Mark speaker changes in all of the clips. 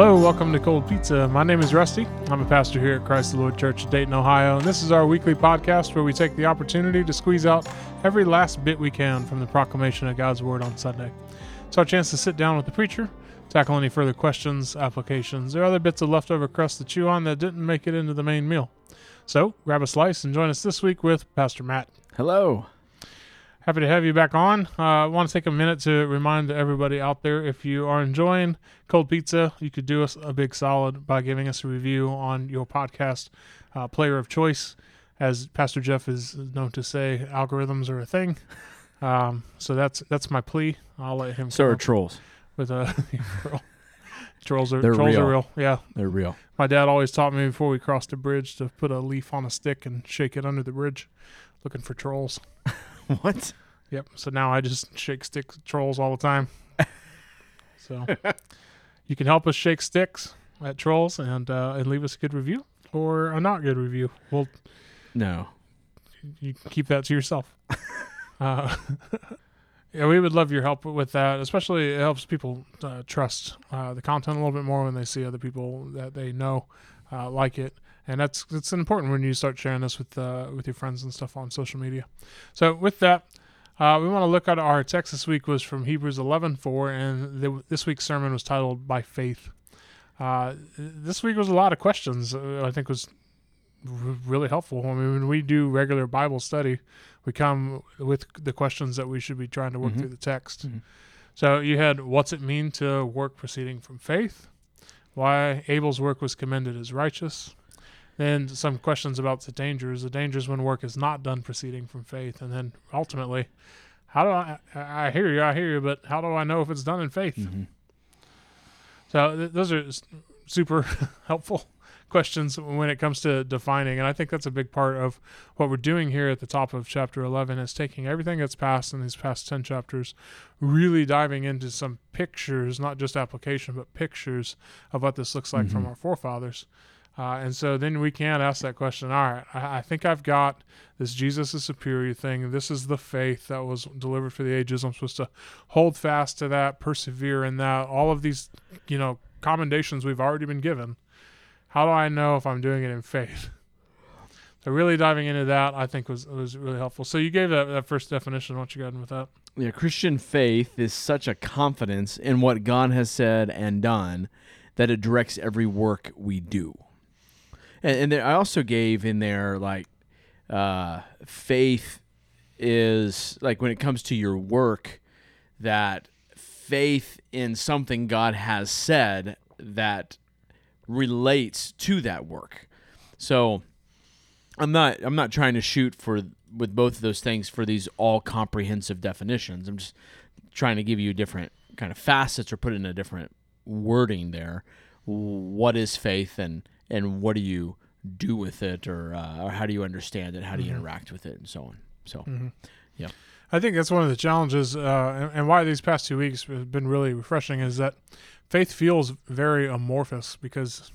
Speaker 1: Hello, welcome to Cold Pizza. My name is Rusty. I'm a pastor here at Christ the Lord Church of Dayton, Ohio, and this is our weekly podcast where we take the opportunity to squeeze out every last bit we can from the proclamation of God's Word on Sunday. It's our chance to sit down with the preacher, tackle any further questions, applications, or other bits of leftover crust to chew on that didn't make it into the main meal. So grab a slice and join us this week with Pastor Matt.
Speaker 2: Hello.
Speaker 1: Happy to have you back on. Uh, I want to take a minute to remind everybody out there if you are enjoying cold pizza, you could do us a big solid by giving us a review on your podcast uh, player of choice. As Pastor Jeff is known to say, algorithms are a thing. Um, so that's that's my plea. I'll let him.
Speaker 2: So are trolls.
Speaker 1: with a trolls are
Speaker 2: They're
Speaker 1: trolls are
Speaker 2: real.
Speaker 1: real. Yeah,
Speaker 2: They're real.
Speaker 1: my dad always taught me before we crossed a bridge to put a leaf on a stick and shake it under the bridge, looking for trolls.
Speaker 2: What?
Speaker 1: Yep. So now I just shake stick trolls all the time. so you can help us shake sticks at trolls and uh, and leave us a good review or a not good review. Well,
Speaker 2: No.
Speaker 1: you can keep that to yourself. uh, yeah, we would love your help with that. Especially it helps people uh, trust uh, the content a little bit more when they see other people that they know uh, like it. And that's that's important when you start sharing this with uh, with your friends and stuff on social media. So with that, uh, we want to look at our text this week was from Hebrews 11:4, and the, this week's sermon was titled "By Faith." Uh, this week was a lot of questions. Uh, I think was r- really helpful. I mean, when we do regular Bible study, we come with the questions that we should be trying to work
Speaker 2: Mhm.
Speaker 1: through the text.
Speaker 2: Mhm.
Speaker 1: So you had what's it mean to work proceeding from faith? Why Abel's work was commended as righteous. Then some questions about the dangers. The dangers when work is not done proceeding from faith, and then ultimately, how do I? I hear you, I hear you, but how do I know if it's done in faith?
Speaker 2: Mhm.
Speaker 1: So th- those are super helpful questions when it comes to defining, and I think that's a big part of what we're doing here at the top of chapter 11 is taking everything that's passed in these past 10 chapters, really diving into some pictures, not just application, but pictures of what this looks like from
Speaker 2: Mhm.
Speaker 1: our forefathers. Uh, and so then we can ask that question. All right, I, I think I've got this Jesus is superior thing. This is the faith that was delivered for the ages. I'm supposed to hold fast to that, persevere in that. All of these, you know, commendations we've already been given. How do I know if I'm doing it in faith? So really diving into that, I think was was really helpful. So you gave that, that first definition. What you got in with that?
Speaker 2: Yeah, Christian faith is such a confidence in what God has said and done that it directs every work we do. And, and there, I also gave in there like uh, faith is like when it comes to your work that faith in something God has said that relates to that work. So I'm not I'm not trying to shoot for with both of those things for these all comprehensive definitions. I'm just trying to give you different kind of facets or put in a different wording there. What is faith and and what do you do with it or, uh, or how do you understand it? How do you
Speaker 1: Mhm.
Speaker 2: interact with it and so on. So
Speaker 1: Mm-hmm.
Speaker 2: Yeah.
Speaker 1: I think that's one of the challenges, uh, and, and why these past two weeks have been really refreshing is that faith feels very amorphous because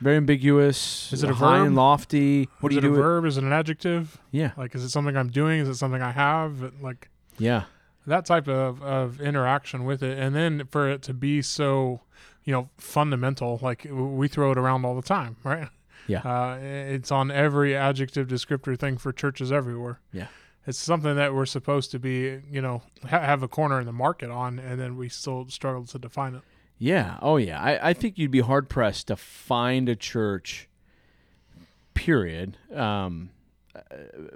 Speaker 2: very ambiguous.
Speaker 1: Is it a
Speaker 2: high
Speaker 1: verb?
Speaker 2: and lofty? What
Speaker 1: is
Speaker 2: do you
Speaker 1: it
Speaker 2: do?
Speaker 1: a verb? Is it an adjective?
Speaker 2: Yeah,
Speaker 1: Like, is it something I'm doing? Is it something I have? Like
Speaker 2: yeah,
Speaker 1: that type of, of interaction with it, and then for it to be so, you know, fundamental. Like we throw it around all the time, right?
Speaker 2: Yeah.
Speaker 1: Uh, it's on every adjective descriptor thing for churches everywhere.
Speaker 2: Yeah.
Speaker 1: It's something that we're supposed to be, you know, ha- have a corner in the market on, and then we still struggle to define it.
Speaker 2: yeah. Oh yeah. I, I think you'd be hard pressed to find a church. Period. Um, uh,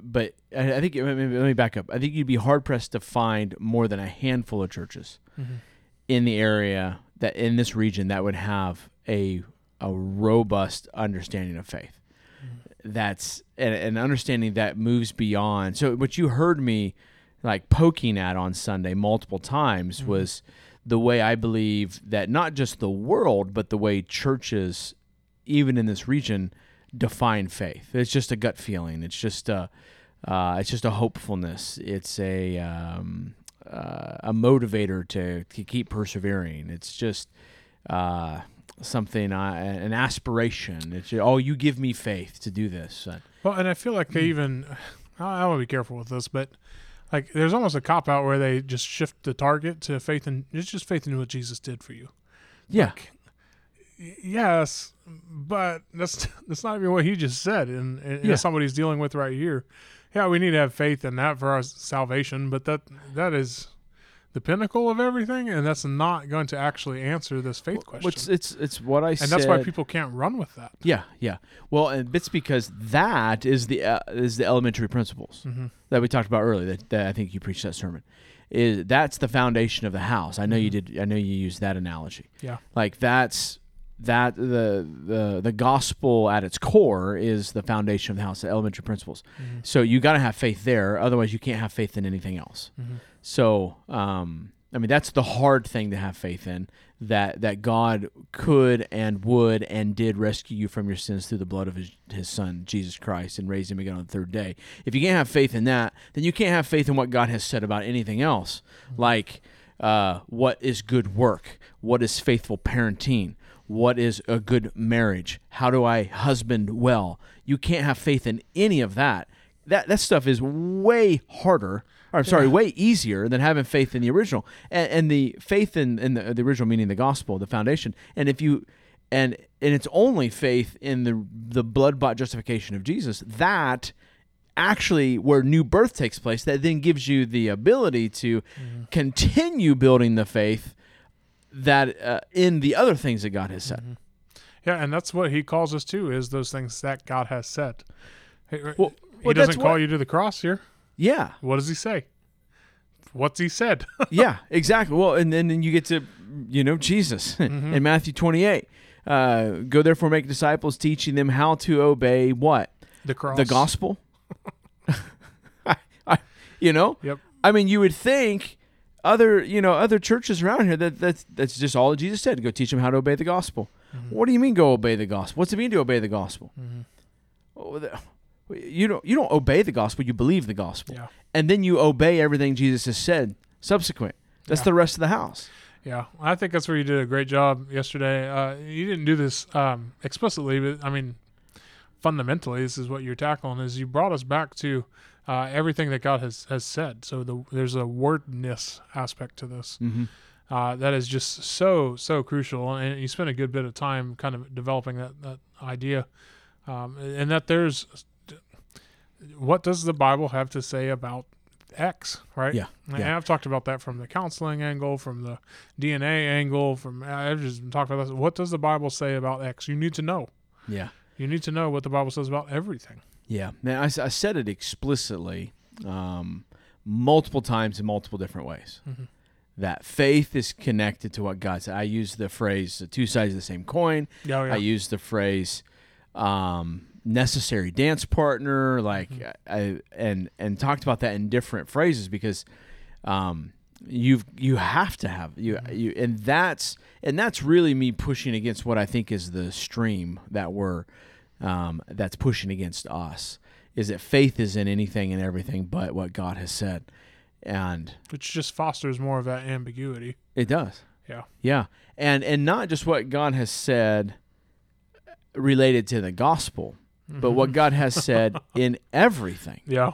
Speaker 2: but I, I think let me, let me back up. I think you'd be hard pressed to find more than a handful of churches in the area that in this region that would have a a robust understanding of faith. That's an, an understanding that moves beyond. So what you heard me like poking at on Sunday multiple times
Speaker 1: Mhm.
Speaker 2: was the way I believe that not just the world but the way churches even in this region define faith. It's just a gut feeling. It's just a uh, it's just a hopefulness. It's a um, uh, a motivator to, to keep persevering. It's just uh, something, I, an aspiration. It's oh, you give me faith to do this. Uh,
Speaker 1: Well, and I feel like they even, I, I want to be careful with this, but like there's almost a cop out where they just shift the target to faith and it's just faith in what Jesus did for you.
Speaker 2: yeah,
Speaker 1: Like, Yes, but that's that's not even what he just said, and, and
Speaker 2: Yeah.
Speaker 1: somebody's dealing with right here. Yeah, we need to have faith in that for our salvation, but that that is the pinnacle of everything, and that's not going to actually answer this faith question.
Speaker 2: What's it's it's what I
Speaker 1: and
Speaker 2: said.
Speaker 1: that's why people can't run with that.
Speaker 2: Yeah, yeah. Well, and it's because that is the uh, is the elementary principles
Speaker 1: Mm-hmm.
Speaker 2: that we talked about earlier. That, that I think you preached that sermon. Is that's the foundation of the house. I know you
Speaker 1: Mm-hmm.
Speaker 2: did. I know you used that analogy.
Speaker 1: Yeah.
Speaker 2: Like that's that the the the gospel at its core is the foundation of the house, the elementary principles.
Speaker 1: Mm-hmm.
Speaker 2: So you got to have faith there. Otherwise, you can't have faith in anything else.
Speaker 1: Mm-hmm.
Speaker 2: So, um, I mean, that's the hard thing to have faith in that that God could and would and did rescue you from your sins through the blood of his, his son Jesus Christ and raise him again on the third day. If you can't have faith in that, then you can't have faith in what God has said about anything else, like uh, what is good work, what is faithful parenting, what is a good marriage, how do I husband well. You can't have faith in any of that. That that stuff is way harder. Or, I'm sorry,
Speaker 1: Yeah.
Speaker 2: way easier than having faith in the original, and, and the faith in, in the, the original meaning of the gospel, the foundation. And if you, and and it's only faith in the the blood bought justification of Jesus that actually where new birth takes place. That then gives you the ability to mm-hmm. continue building the faith that uh, in the other things that God has said.
Speaker 1: Yeah, and that's what he calls us to is those things that God has said. He,
Speaker 2: Well-
Speaker 1: he
Speaker 2: well,
Speaker 1: doesn't call
Speaker 2: what-
Speaker 1: you to the cross here.
Speaker 2: Yeah,
Speaker 1: What does he say? What's he said?
Speaker 2: yeah, exactly. Well, and then then you get to, you know, Jesus
Speaker 1: Mm-hmm.
Speaker 2: in Matthew 28. Uh, Go therefore make disciples, teaching them how to obey what
Speaker 1: the cross.
Speaker 2: the gospel. I, I, you know,
Speaker 1: Yep.
Speaker 2: I mean, you would think other, you know, other churches around here that that's that's just all that Jesus said. Go teach them how to obey the gospel.
Speaker 1: Mm-hmm.
Speaker 2: What do you mean go obey the gospel? What's it mean to obey the gospel? Oh, the- you don't you don't obey the gospel. You believe the gospel,
Speaker 1: Yeah.
Speaker 2: and then you obey everything Jesus has said. Subsequent. That's
Speaker 1: Yeah.
Speaker 2: the rest of the house.
Speaker 1: Yeah, I think that's where you did a great job yesterday. Uh, you didn't do this um, explicitly, but I mean, fundamentally, this is what you're tackling. Is you brought us back to uh, everything that God has has said. So the, there's a wordness aspect to this
Speaker 2: Mm-hmm.
Speaker 1: uh, that is just so so crucial, and you spent a good bit of time kind of developing that that idea, um, and that there's what does the Bible have to say about X, right?
Speaker 2: Yeah,
Speaker 1: And
Speaker 2: yeah.
Speaker 1: I've talked about that from the counseling angle, from the DNA angle, from I've just talked about this. What does the Bible say about X? You need to know.
Speaker 2: Yeah.
Speaker 1: You need to know what the Bible says about everything.
Speaker 2: Yeah, man, I said it explicitly um, multiple times in multiple different ways.
Speaker 1: Mhm.
Speaker 2: That faith is connected to what God said. I use the phrase "the two sides of the same coin."
Speaker 1: Oh, yeah.
Speaker 2: I use the phrase um, "necessary dance partner," like I, and and talked about that in different phrases because um, you've you have to have you you and that's and that's really me pushing against what I think is the stream that we're um, that's pushing against us is that faith is in anything and everything but what God has said, and
Speaker 1: Which just fosters more of that ambiguity.
Speaker 2: it does.
Speaker 1: Yeah.
Speaker 2: Yeah, and and not just what God has said related to the gospel, but
Speaker 1: Mm-hmm.
Speaker 2: what God has said in everything,
Speaker 1: Yeah.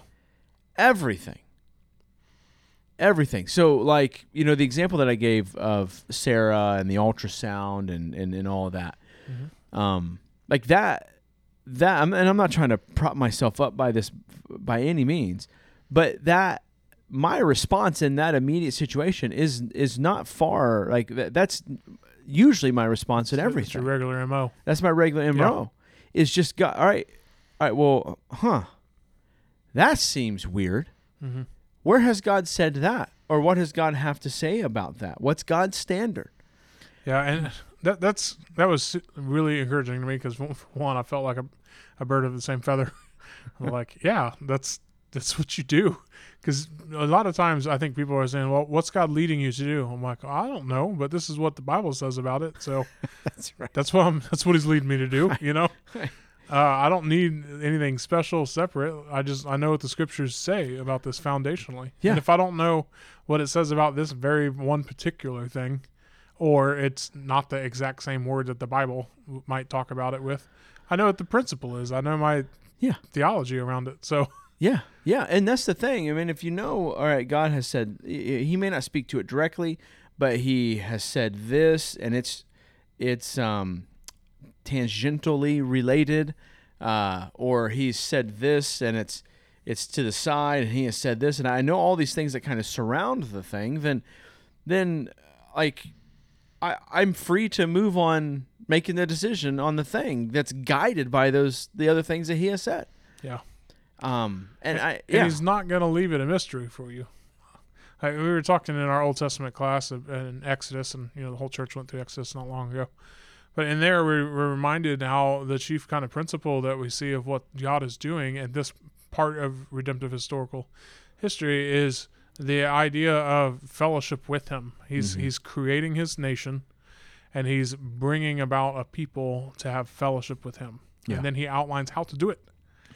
Speaker 2: everything, everything. So, like you know, the example that I gave of Sarah and the ultrasound and and, and all of that,
Speaker 1: Mhm.
Speaker 2: um, like that, that, and I'm not trying to prop myself up by this by any means, but that my response in that immediate situation is is not far like that, that's usually my response in
Speaker 1: It's your
Speaker 2: everything.
Speaker 1: regular MO.
Speaker 2: That's my regular MO. Is just got all right. All right. Well, huh? That seems weird.
Speaker 1: Mm-hmm.
Speaker 2: Where has God said that, or what does God have to say about that? What's God's standard?
Speaker 1: Yeah, and that that's that was really encouraging to me because one, I felt like a, a bird of the same feather. I'm like, yeah, that's that's what you do. Because a lot of times I think people are saying, well, what's God leading you to do? I'm like, I don't know, but this is what the Bible says about it. So
Speaker 2: That's right.
Speaker 1: that's what I'm. That's what He's leading me to do. You know, uh, I don't need anything special separate. I just I know what the Scriptures say about this foundationally.
Speaker 2: Yeah.
Speaker 1: And if I don't know what it says about this very one particular thing, or it's not the exact same word that the Bible might talk about it with, I know what the principle is. I know my
Speaker 2: Yeah.
Speaker 1: theology around it. So
Speaker 2: Yeah, yeah, and that's the thing. I mean, if you know, all right, God has said He may not speak to it directly, but He has said this, and it's it's um tangentially related, uh, or he's said this and it's it's to the side and he has said this, and I know all these things that kind of surround the thing, then then like I I'm free to move on making the decision on the thing that's guided by those the other things that he has said.
Speaker 1: Yeah.
Speaker 2: Um, and I
Speaker 1: And
Speaker 2: yeah.
Speaker 1: he's not going to leave it a mystery for you. I, we were talking in our Old Testament class in Exodus, and you know the whole church went through Exodus not long ago. But in there, we were reminded how the chief kind of principle that we see of what God is doing in this part of redemptive historical history is the idea of fellowship with Him. He's
Speaker 2: Mhm.
Speaker 1: he's creating His nation, and He's bringing about a people to have fellowship with Him.
Speaker 2: Yeah.
Speaker 1: And then He outlines how to do it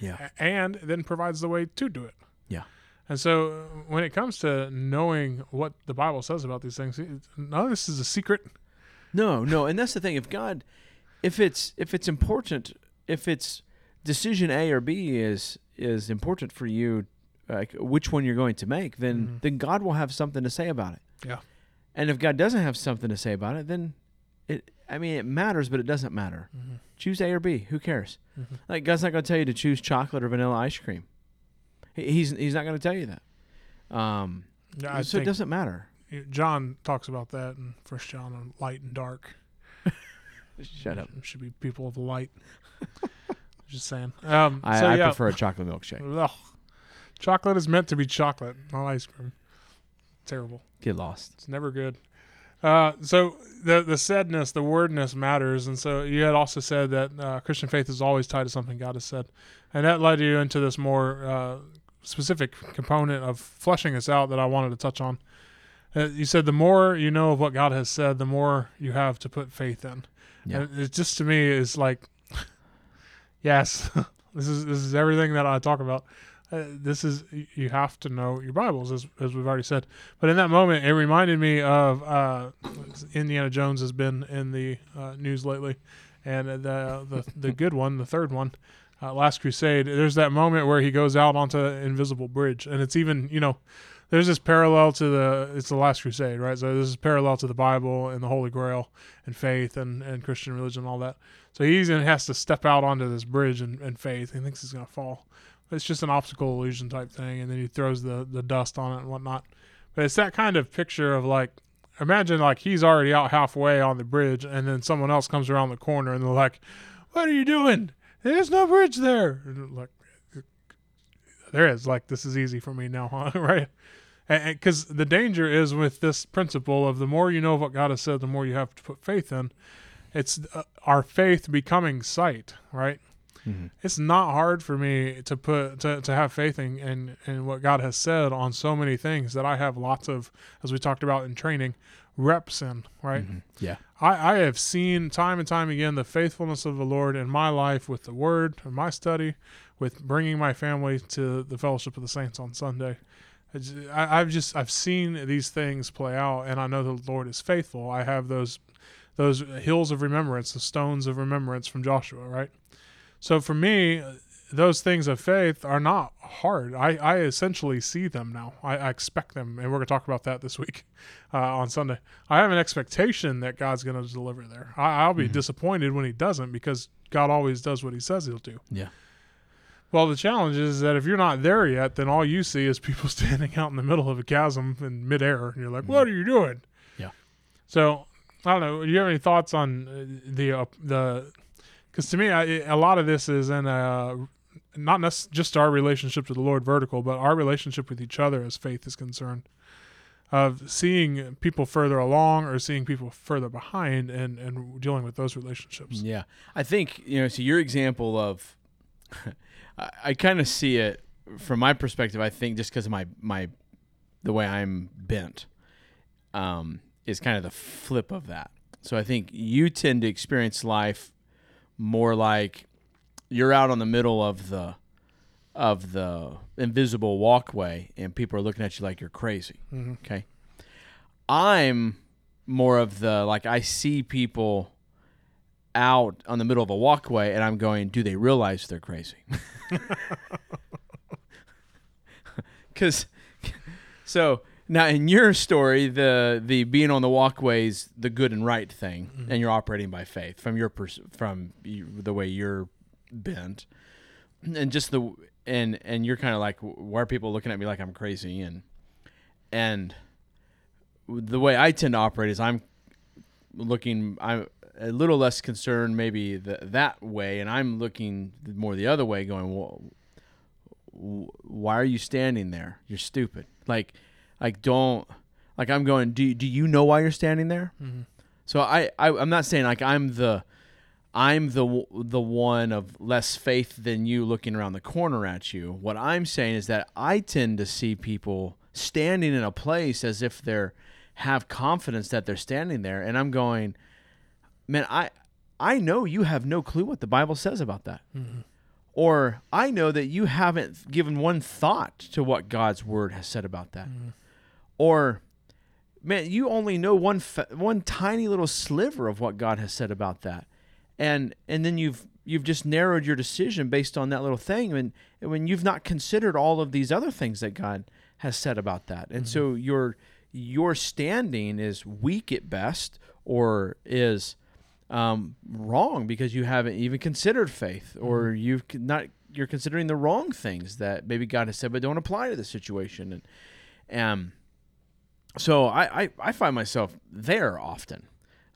Speaker 2: yeah.
Speaker 1: and then provides the way to do it.
Speaker 2: Yeah.
Speaker 1: And so when it comes to knowing what the Bible says about these things, none of this is a secret.
Speaker 2: No, no, and that's the thing. If God, if it's if it's important, if it's decision A or B is is important for you, like which one you're going to make, then
Speaker 1: Mhm.
Speaker 2: then God will have something to say about it.
Speaker 1: Yeah.
Speaker 2: And if God doesn't have something to say about it, then it. I mean, it matters, but it doesn't matter.
Speaker 1: Mm-hmm.
Speaker 2: Choose A or B. Who cares?
Speaker 1: Mhm.
Speaker 2: Like God's not going to tell you to choose chocolate or vanilla ice cream. He- He's he's not going to tell you that. Um,
Speaker 1: Yeah,
Speaker 2: so it doesn't matter.
Speaker 1: John talks about that in First John on light and dark.
Speaker 2: Shut up.
Speaker 1: Should be people of light. Just saying. Um,
Speaker 2: I,
Speaker 1: so
Speaker 2: I
Speaker 1: yeah,
Speaker 2: prefer a chocolate milkshake.
Speaker 1: Chocolate is meant to be chocolate, not ice cream. Terrible.
Speaker 2: Get lost.
Speaker 1: It's never good. Uh, so the the saidness, the wordness matters, and so you had also said that uh, Christian faith is always tied to something God has said, and that led you into this more uh, specific component of fleshing this out that I wanted to touch on. Uh, you said the more you know of what God has said, the more you have to put faith in.
Speaker 2: Yeah.
Speaker 1: And it just to me is like, yes, this is this is everything that I talk about. Uh, this is you have to know your Bibles, as as we've already said. But in that moment, it reminded me of uh, Indiana Jones has been in the uh, news lately, and the the the good one, the third one, uh, Last Crusade. There's that moment where he goes out onto invisible bridge, and it's even you know. There's this parallel to the it's the Last Crusade, right? So this is parallel to the Bible and the Holy Grail and faith and, and Christian religion and all that. So he even has to step out onto this bridge and, and faith. He thinks he's gonna fall. It's just an optical illusion type thing, and then he throws the, the dust on it and whatnot. But it's that kind of picture of like imagine like he's already out halfway on the bridge and then someone else comes around the corner and they're like, What are you doing? There's no bridge there. And like there is. Like this is easy for me now, huh? right? Because the danger is with this principle of the more you know what God has said, the more you have to put faith in. It's uh, our faith becoming sight, right?
Speaker 2: Mm-hmm.
Speaker 1: It's not hard for me to put to, to have faith in, in in what God has said on so many things that I have lots of, as we talked about in training, reps in, right?
Speaker 2: Mm-hmm. Yeah.
Speaker 1: I, I have seen time and time again the faithfulness of the Lord in my life with the Word and my study, with bringing my family to the fellowship of the saints on Sunday. I, I've just I've seen these things play out, and I know the Lord is faithful. I have those those hills of remembrance, the stones of remembrance from Joshua, right? So for me, those things of faith are not hard. I, I essentially see them now. I, I expect them, and we're going to talk about that this week uh, on Sunday. I have an expectation that God's going to deliver there. I, I'll be
Speaker 2: Mhm.
Speaker 1: disappointed when He doesn't because God always does what He says He'll do.
Speaker 2: Yeah.
Speaker 1: Well, the challenge is that if you're not there yet, then all you see is people standing out in the middle of a chasm in midair, and you're like, "What are you doing?"
Speaker 2: Yeah.
Speaker 1: So I don't know. Do you have any thoughts on uh, the uh, the? Because to me, I, a lot of this is in a not nec- just our relationship to the Lord vertical, but our relationship with each other as faith is concerned. Of seeing people further along or seeing people further behind, and and dealing with those relationships.
Speaker 2: Yeah, I think you know. So your example of, I, I kind of see it from my perspective. I think just because of my my, the way I'm bent, um, is kind of the flip of that. So I think you tend to experience life more like you're out on the middle of the of the invisible walkway and people are looking at you like you're crazy.
Speaker 1: Mm-hmm.
Speaker 2: Okay. I'm more of the like I see people out on the middle of a walkway and I'm going, do they realize they're crazy? Cuz so Now, in your story, the the being on the walkways, the good and right thing, mm-hmm. and you're operating by faith from your pers- from you, the way you're bent, and just the and and you're kind of like, why are people looking at me like I'm crazy? And and the way I tend to operate is I'm looking, I'm a little less concerned maybe the, that way, and I'm looking more the other way, going, well, why are you standing there? You're stupid. Like, like don't, like I'm going. Do do you know why you're standing there?
Speaker 1: Mhm.
Speaker 2: So I, I I'm not saying like I'm the, I'm the the one of less faith than you looking around the corner at you. What I'm saying is that I tend to see people standing in a place as if they're have confidence that they're standing there, and I'm going, man, I I know you have no clue what the Bible says about that.
Speaker 1: Mhm.
Speaker 2: Or I know that you haven't given one thought to what God's word has said about that.
Speaker 1: Mhm.
Speaker 2: Or man, you only know one fa- one tiny little sliver of what God has said about that. And and then you've you've just narrowed your decision based on that little thing and, and when you've not considered all of these other things that God has said about that. And so your your standing is weak at best or is um, wrong because you haven't even considered faith or you've not you're considering the wrong things that maybe God has said but don't apply to the situation and um so I, I, I find myself there often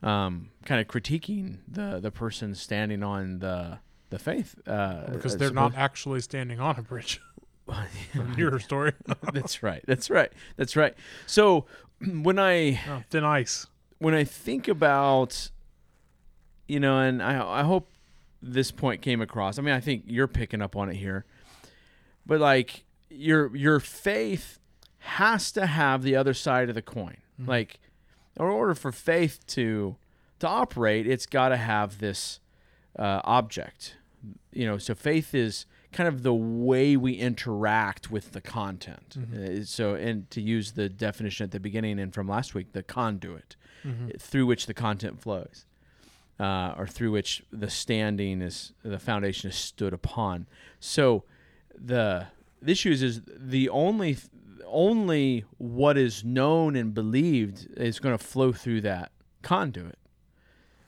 Speaker 2: um, kind of critiquing the the person standing on the the faith uh,
Speaker 1: because they're not actually standing on a bridge. your story,
Speaker 2: that's right that's right that's right so when I
Speaker 1: oh, thin ice.
Speaker 2: when I think about, you know, and I I hope this point came across. I mean, I think you're picking up on it here, but like your your faith has to have the other side of the coin.
Speaker 1: Mhm.
Speaker 2: Like, in order for faith to to operate, it's got to have this uh, object. You know, so faith is kind of the way we interact with the content.
Speaker 1: Mhm.
Speaker 2: Uh, so, and to use the definition at the beginning and from last week, the conduit
Speaker 1: Mhm.
Speaker 2: through which the content flows, uh, or through which the standing is, the foundation is stood upon. So, the the issue is, is the only only what is known and believed is going to flow through that conduit.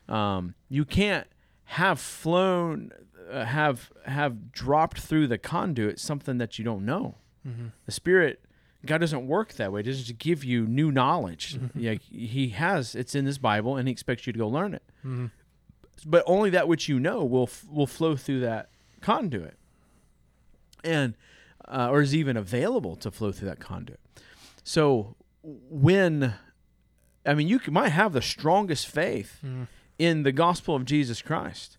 Speaker 2: Um, you can't have flown, uh, have have dropped through the conduit something that you don't know.
Speaker 1: Mhm.
Speaker 2: The Spirit, God doesn't work that way. He doesn't give you new knowledge.
Speaker 1: Mhm.
Speaker 2: Yeah, He has it's in this Bible, and He expects you to go learn it.
Speaker 1: Mhm.
Speaker 2: But only that which you know will f- will flow through that conduit, and uh, or is even available to flow through that conduit. So when, I mean, you might have the strongest faith
Speaker 1: Mhm.
Speaker 2: in the gospel of Jesus Christ.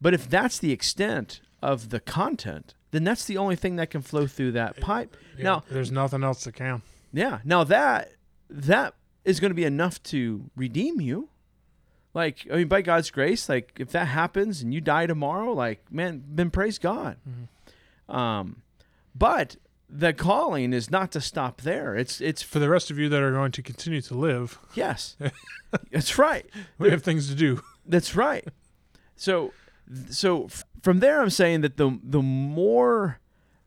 Speaker 2: But if that's the extent of the content, then that's the only thing that can flow through that pipe.
Speaker 1: Yeah,
Speaker 2: Now,
Speaker 1: there's nothing else that can.
Speaker 2: yeah, now that that is going to be enough to redeem you. Like, I mean, by God's grace, like if that happens and you die tomorrow, like, man, then praise God.
Speaker 1: Mhm.
Speaker 2: Um, but the calling is not to stop there. It's it's
Speaker 1: For the rest of you that are going to continue to live,
Speaker 2: yes, that's right.
Speaker 1: we have things to do.
Speaker 2: That's right. So, so from there, I'm saying that the the more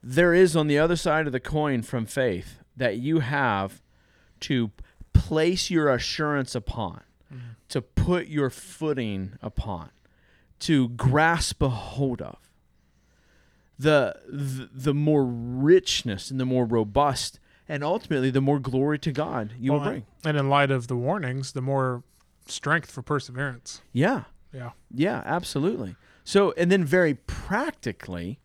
Speaker 2: there is on the other side of the coin from faith that you have to place your assurance upon,
Speaker 1: Mhm.
Speaker 2: to put your footing upon, to grasp a hold of. The, the the more richness and the more robust and ultimately the more glory to God you will bring.
Speaker 1: And in light of the warnings, the more strength for perseverance.
Speaker 2: Yeah.
Speaker 1: Yeah.
Speaker 2: Yeah, absolutely. So, and then very practically,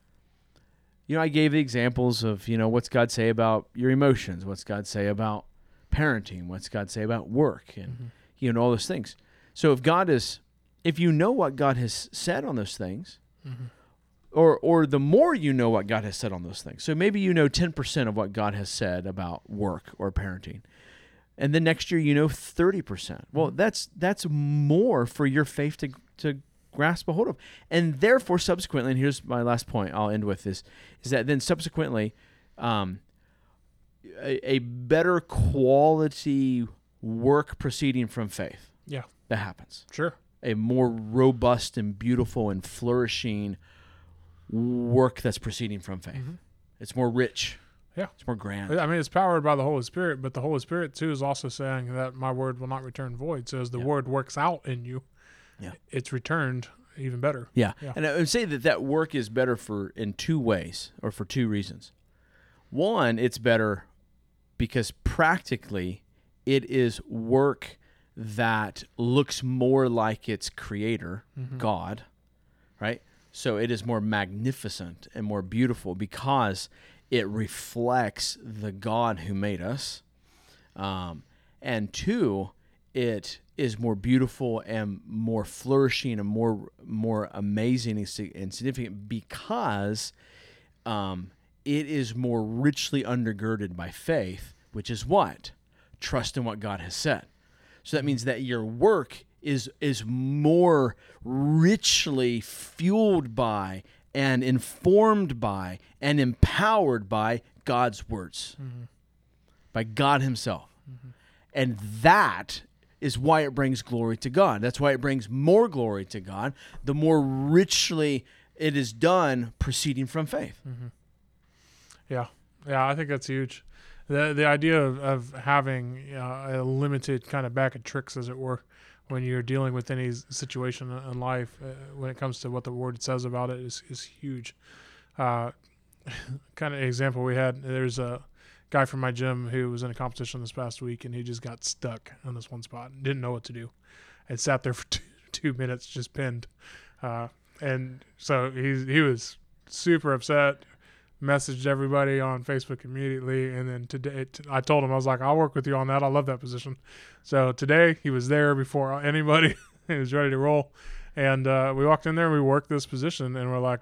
Speaker 2: you know, I gave the examples of, you know, what's God say about your emotions? What's God say about parenting? What's God say about work? And,
Speaker 1: Mhm.
Speaker 2: you know, all those things. So, if God is, if you know what God has said on those things,
Speaker 1: Mhm.
Speaker 2: Or, or the more you know what God has said on those things. So maybe you know 10% of what God has said about work or parenting. And then next year you know 30%. Well, that's that's more for your faith to to grasp a hold of. And therefore subsequently, and here's my last point I'll end with this is that then subsequently um a, a better quality work proceeding from faith.
Speaker 1: Yeah.
Speaker 2: That happens
Speaker 1: Sure.
Speaker 2: a more robust and beautiful and flourishing work that's proceeding from faith.
Speaker 1: Mhm.
Speaker 2: It's more rich.
Speaker 1: Yeah.
Speaker 2: It's more grand.
Speaker 1: I mean, it's powered by the Holy Spirit, but the Holy Spirit too is also saying that my word will not return void. So as the
Speaker 2: Yeah.
Speaker 1: word works out in you,
Speaker 2: Yeah.
Speaker 1: it's returned even better.
Speaker 2: Yeah.
Speaker 1: Yeah.
Speaker 2: And I would say that that work is better for in two ways or for two reasons. One, it's better because practically it is work that looks more like its creator,
Speaker 1: Mhm.
Speaker 2: God, right? So it is more magnificent and more beautiful because it reflects the God who made us. Um, and two, it is more beautiful and more flourishing and more more amazing and significant because um, it is more richly undergirded by faith, which is what trust in what God has said. So that means that your work is is more richly fueled by and informed by and empowered by God's words, mm-hmm. by God Himself. Mm-hmm. And that is why it brings glory to God. That's why it brings more glory to God, the more richly it is done proceeding from faith. Mm-hmm.
Speaker 1: Yeah, yeah, I think that's huge. the The idea of, of having uh, a limited kind of bag of tricks, as it were, when you're dealing with any situation in- life, uh, when it comes to what the word says about it, is is huge. Uh, kind of example we had. There's a guy from my gym who was in a competition this past week, and he just got stuck on this one spot, didn't know what to do, and sat there for two, two minutes just pinned. Uh, and so he he was super upset messaged everybody on Facebook immediately. And then today, I told him, I was like, I'll work with you on that. I love that position. So today, he was there before anybody. he was ready to roll. And uh, we walked in there and we worked this position. And we're like,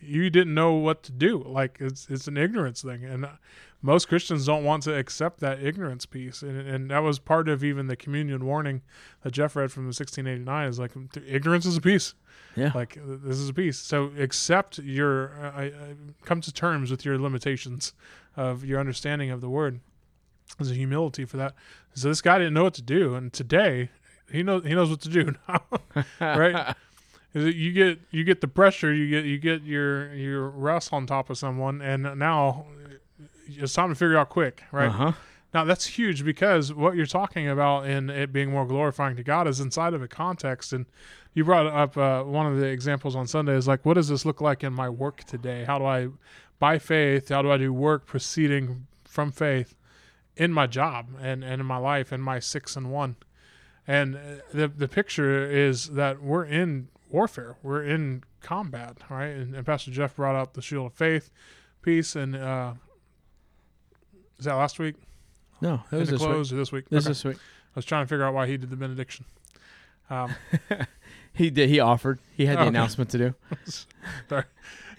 Speaker 1: you didn't know what to do. Like, it's, it's an ignorance thing. And uh, most Christians don't want to accept that ignorance piece. And, and that was part of even the communion warning that Jeff read from the 1689 is like, ignorance is a piece
Speaker 2: Yeah.
Speaker 1: like this is a piece so accept your uh, come to terms with your limitations of your understanding of the word there's a humility for that so this guy didn't know what to do and today he knows he knows what to do now right you get you get the pressure you get you get your your rest on top of someone and now it's time to figure out quick right
Speaker 2: Uh-huh.
Speaker 1: now that's huge because what you're talking about in it being more glorifying to God is inside of a context. And you brought up uh, one of the examples on Sunday is like, what does this look like in my work today? How do I, by faith, how do I do work proceeding from faith in my job and, and in my life and my six and one? And uh, the the picture is that we're in warfare, we're in combat, right? And, and Pastor Jeff brought up the shield of faith piece, and uh, is that last week?
Speaker 2: No, that
Speaker 1: in
Speaker 2: was this week.
Speaker 1: close or this week?
Speaker 2: This
Speaker 1: Okay.
Speaker 2: this week.
Speaker 1: I was trying to figure out why he did the benediction. Um,
Speaker 2: He did. He offered. He had the
Speaker 1: Okay.
Speaker 2: announcement to do.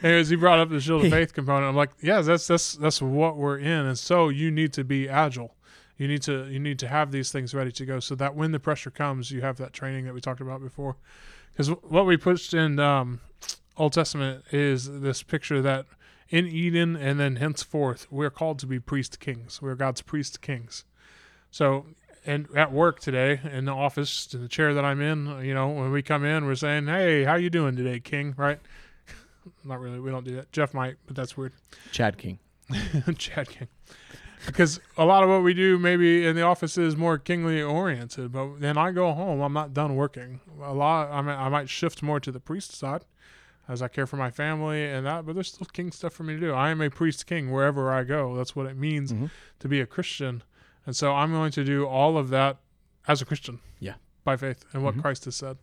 Speaker 1: anyways, he brought up the shield of faith component. I'm like, yeah, that's that's that's what we're in, and so you need to be agile. You need to you need to have these things ready to go, so that when the pressure comes, you have that training that we talked about before. Because what we pushed in um, Old Testament is this picture that in Eden and then henceforth we're called to be priest kings. We're God's priest kings. So and at work today in the office in the chair that i'm in you know when we come in we're saying hey how you doing today king right not really we don't do that jeff might but that's weird
Speaker 2: Chad King.
Speaker 1: chad king because a lot of what we do maybe in the office is more kingly oriented but then i go home i'm not done working a lot i might, I might shift more to the priest side as i care for my family and that but there's still king stuff for me to do i am a priest king wherever i go that's what it means
Speaker 2: Mhm.
Speaker 1: to be a christian and so i'm going to do all of that as a christian
Speaker 2: Yeah.
Speaker 1: by faith and what
Speaker 2: Mhm.
Speaker 1: christ has said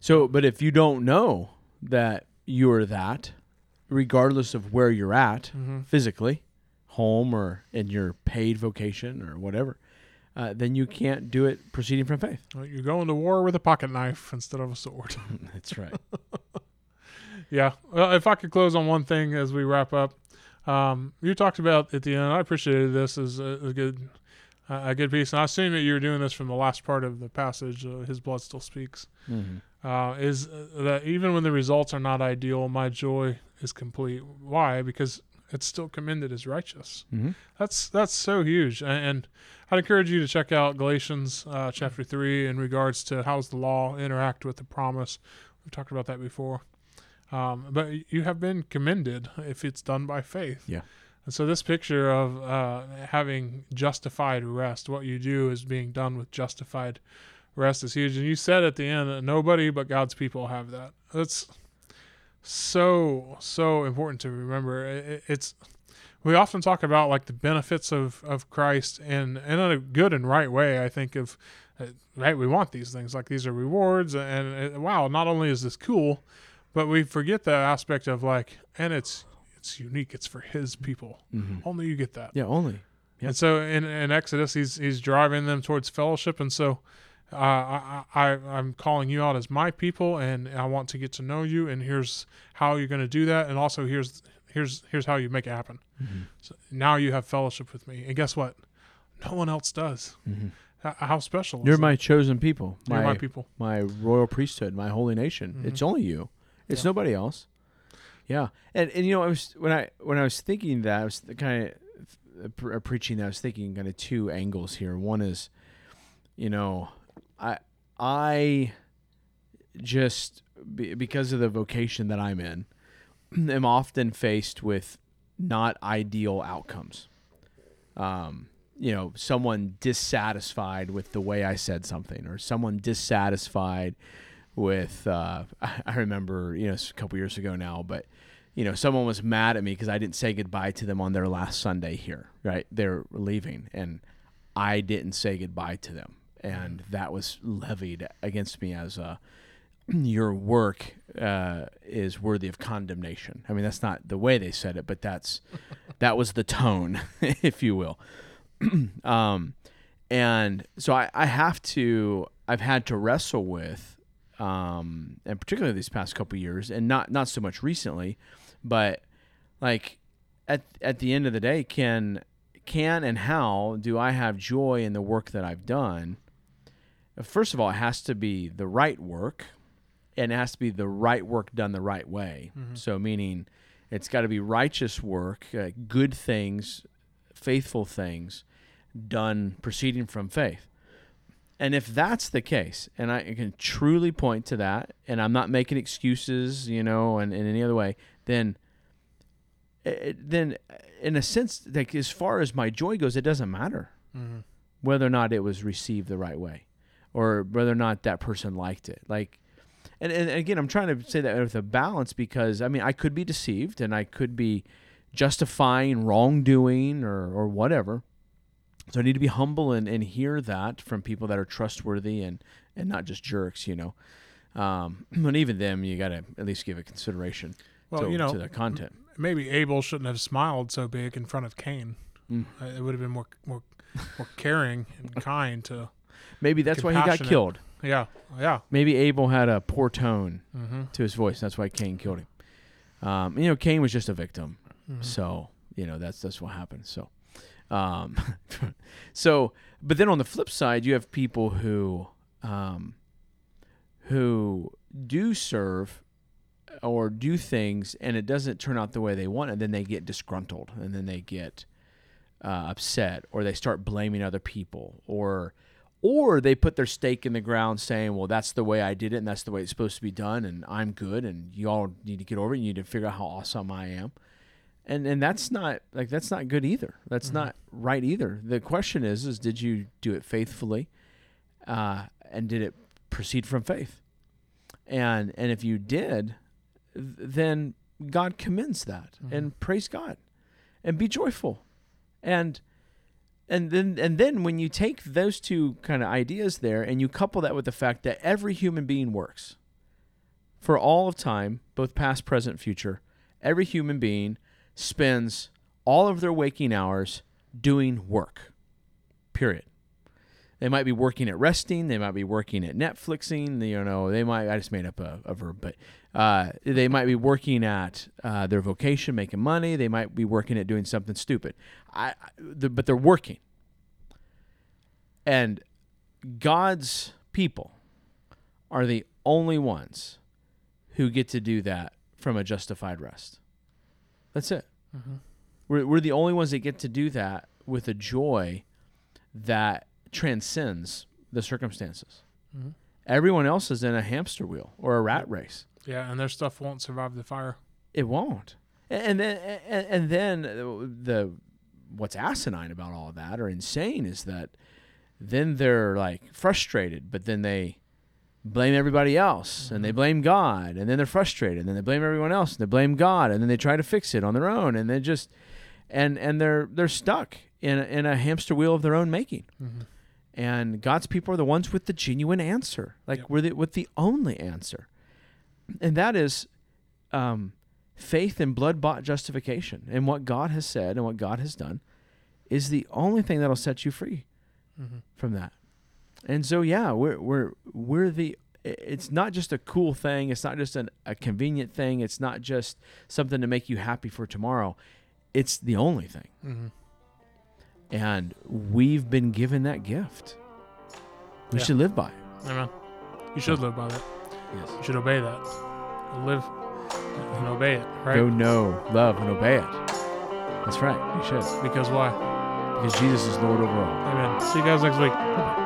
Speaker 2: So, but if you don't know that you're that, regardless of where you're at
Speaker 1: mm-hmm.
Speaker 2: physically, home or in your paid vocation or whatever, uh, then you can't do it proceeding from faith.
Speaker 1: you're going to war with a pocket knife instead of a sword
Speaker 2: That's right.
Speaker 1: Yeah. Well, if I could close on one thing as we wrap up, um, you talked about at the end. I appreciated this as a, a good, a good piece, and I assume that you were doing this from the last part of the passage. Uh, His blood still speaks.
Speaker 2: Mhm.
Speaker 1: Uh, is uh, that even when the results are not ideal, my joy is complete. Why? Because it's still commended as righteous.
Speaker 2: Mhm.
Speaker 1: That's that's so huge, and, and I'd encourage you to check out Galatians uh, chapter three in regards to how does the law interact with the promise. We've talked about that before. Um, but you have been commended if it's done by faith.
Speaker 2: Yeah.
Speaker 1: And so this picture of uh, having justified rest, what you do is being done with justified rest is huge. And you said at the end that nobody but God's people have that. That's so so important to remember. It, it's we often talk about like the benefits of of Christ in in a good and right way. I think of uh, right we want these things like these are rewards and, and wow not only is this cool but we forget the aspect of like and it's it's unique it's for his people
Speaker 2: Mhm.
Speaker 1: only you get that
Speaker 2: Yeah, only. Yep.
Speaker 1: and so in, in exodus he's he's driving them towards fellowship and so uh, I, I i'm calling you out as my people and i want to get to know you and here's how you're going to do that and also here's here's here's how you make it happen
Speaker 2: Mhm.
Speaker 1: so now you have fellowship with me and guess what no one else does
Speaker 2: Mhm.
Speaker 1: H- how special
Speaker 2: You're
Speaker 1: that?
Speaker 2: my chosen people.
Speaker 1: You're
Speaker 2: my,
Speaker 1: my people
Speaker 2: my royal priesthood, my holy nation.
Speaker 1: Mhm.
Speaker 2: It's only you. It's
Speaker 1: Yeah.
Speaker 2: nobody else. Yeah, and and you know, I was when I when I was thinking that I was kind of pre- preaching that I was thinking kind of two angles here. One is, you know, I I just because of the vocation that I'm in, am often faced with not ideal outcomes. Um, you know, someone dissatisfied with the way I said something, or someone dissatisfied with. Uh, I remember, you know, a couple years ago now, but you know, someone was mad at me because I didn't say goodbye to them on their last Sunday here. Right, they're leaving, and I didn't say goodbye to them, and that was levied against me as a your work uh, is worthy of condemnation. I mean, that's not the way they said it, but that's that was the tone, if you will. um, and so I, I have to, I've had to wrestle with, um, and particularly these past couple years, and not not so much recently, but like at at the end of the day, can can and how do I have joy in the work that I've done? First of all, it has to be the right work, and it has to be the right work done the right way. So, meaning it's got to be righteous work, uh, good things, faithful things done proceeding from faith. And if that's the case, and I can truly point to that, and I'm not making excuses, you know, and in any other way, then, it, then in a sense, like as far as my joy goes, it doesn't matter
Speaker 1: Mhm.
Speaker 2: whether or not it was received the right way, or whether or not that person liked it. Like, and, and again, I'm trying to say that with a balance because I mean, I could be deceived and I could be justifying wrongdoing or, or whatever. So I need to be humble and, and hear that from people that are trustworthy and, and not just jerks, you know. Um, and even them, you got to at least give a consideration
Speaker 1: well
Speaker 2: to,
Speaker 1: you know
Speaker 2: to the content.
Speaker 1: maybe abel shouldn't have smiled so big in front of cain
Speaker 2: Mm.
Speaker 1: Uh, it would have been more more more caring and kind to
Speaker 2: Maybe that's why he got killed.
Speaker 1: yeah yeah
Speaker 2: Maybe Abel had a poor tone
Speaker 1: mm-hmm.
Speaker 2: to his voice. That's why Cain killed him. Um, you know, Cain was just a victim.
Speaker 1: Mm-hmm.
Speaker 2: So you know that's that's what happened. So, um, so but then on the flip side, you have people who um, who do serve or do things, and it doesn't turn out the way they want, and then they get disgruntled, and then they get uh, upset, or they start blaming other people, or or they put their stake in the ground saying, "Well, that's the way I did it, and that's the way it's supposed to be done, and I'm good, and you all need to get over it. You need to figure out how awesome I am." And and that's not like that's not good either. That's
Speaker 1: Mhm.
Speaker 2: not right either. The question is, is did you do it faithfully, uh, and did it proceed from faith? And and if you did, th- then God commends that,
Speaker 1: Mhm.
Speaker 2: and praise God, and be joyful, and and then and then when you take those two kind of ideas there and you couple that with the fact that every human being works for all of time both past present future every human being spends all of their waking hours doing work period they might be working at resting they might be working at netflixing you know they might i just made up a, a verb but uh, they might be working at uh, their vocation making money they might be working at doing something stupid I, the, but they're working. And God's people are the only ones who get to do that from a justified rest. That's it.
Speaker 1: Mm-hmm.
Speaker 2: We're, we're the only ones that get to do that with a joy that transcends the circumstances.
Speaker 1: Mhm.
Speaker 2: Everyone else is in a hamster wheel or a rat race.
Speaker 1: Yeah, and their stuff won't survive the fire.
Speaker 2: It won't. And then and, and then the what's asinine about all of that or insane is that then they're like frustrated, but then they blame everybody else and they blame God and then they're frustrated and then they blame everyone else and they blame God and then they try to fix it on their own and they just and and they're they're stuck in a, in a hamster wheel of their own making.
Speaker 1: Mm-hmm.
Speaker 2: And God's people are the ones with the genuine answer. Like
Speaker 1: Yep.
Speaker 2: we're the, with the only answer. And that is um, faith in blood bought justification. And what God has said and what God has done is the only thing that'll set you free
Speaker 1: Mm-hmm.
Speaker 2: from that. And so yeah, we're we're we're the it's not just a cool thing, it's not just an, a convenient thing, it's not just something to make you happy for tomorrow. It's the only thing.
Speaker 1: Mm-hmm.
Speaker 2: And we've been given that gift. We
Speaker 1: Yeah.
Speaker 2: should live by it.
Speaker 1: Amen. You should live by that.
Speaker 2: Yes.
Speaker 1: You should obey that. Live and obey it, right?
Speaker 2: Go know, love, and obey it. That's right. You should.
Speaker 1: Because why?
Speaker 2: Because Jesus is Lord over all.
Speaker 1: Amen. See you guys next week.
Speaker 2: Bye-bye.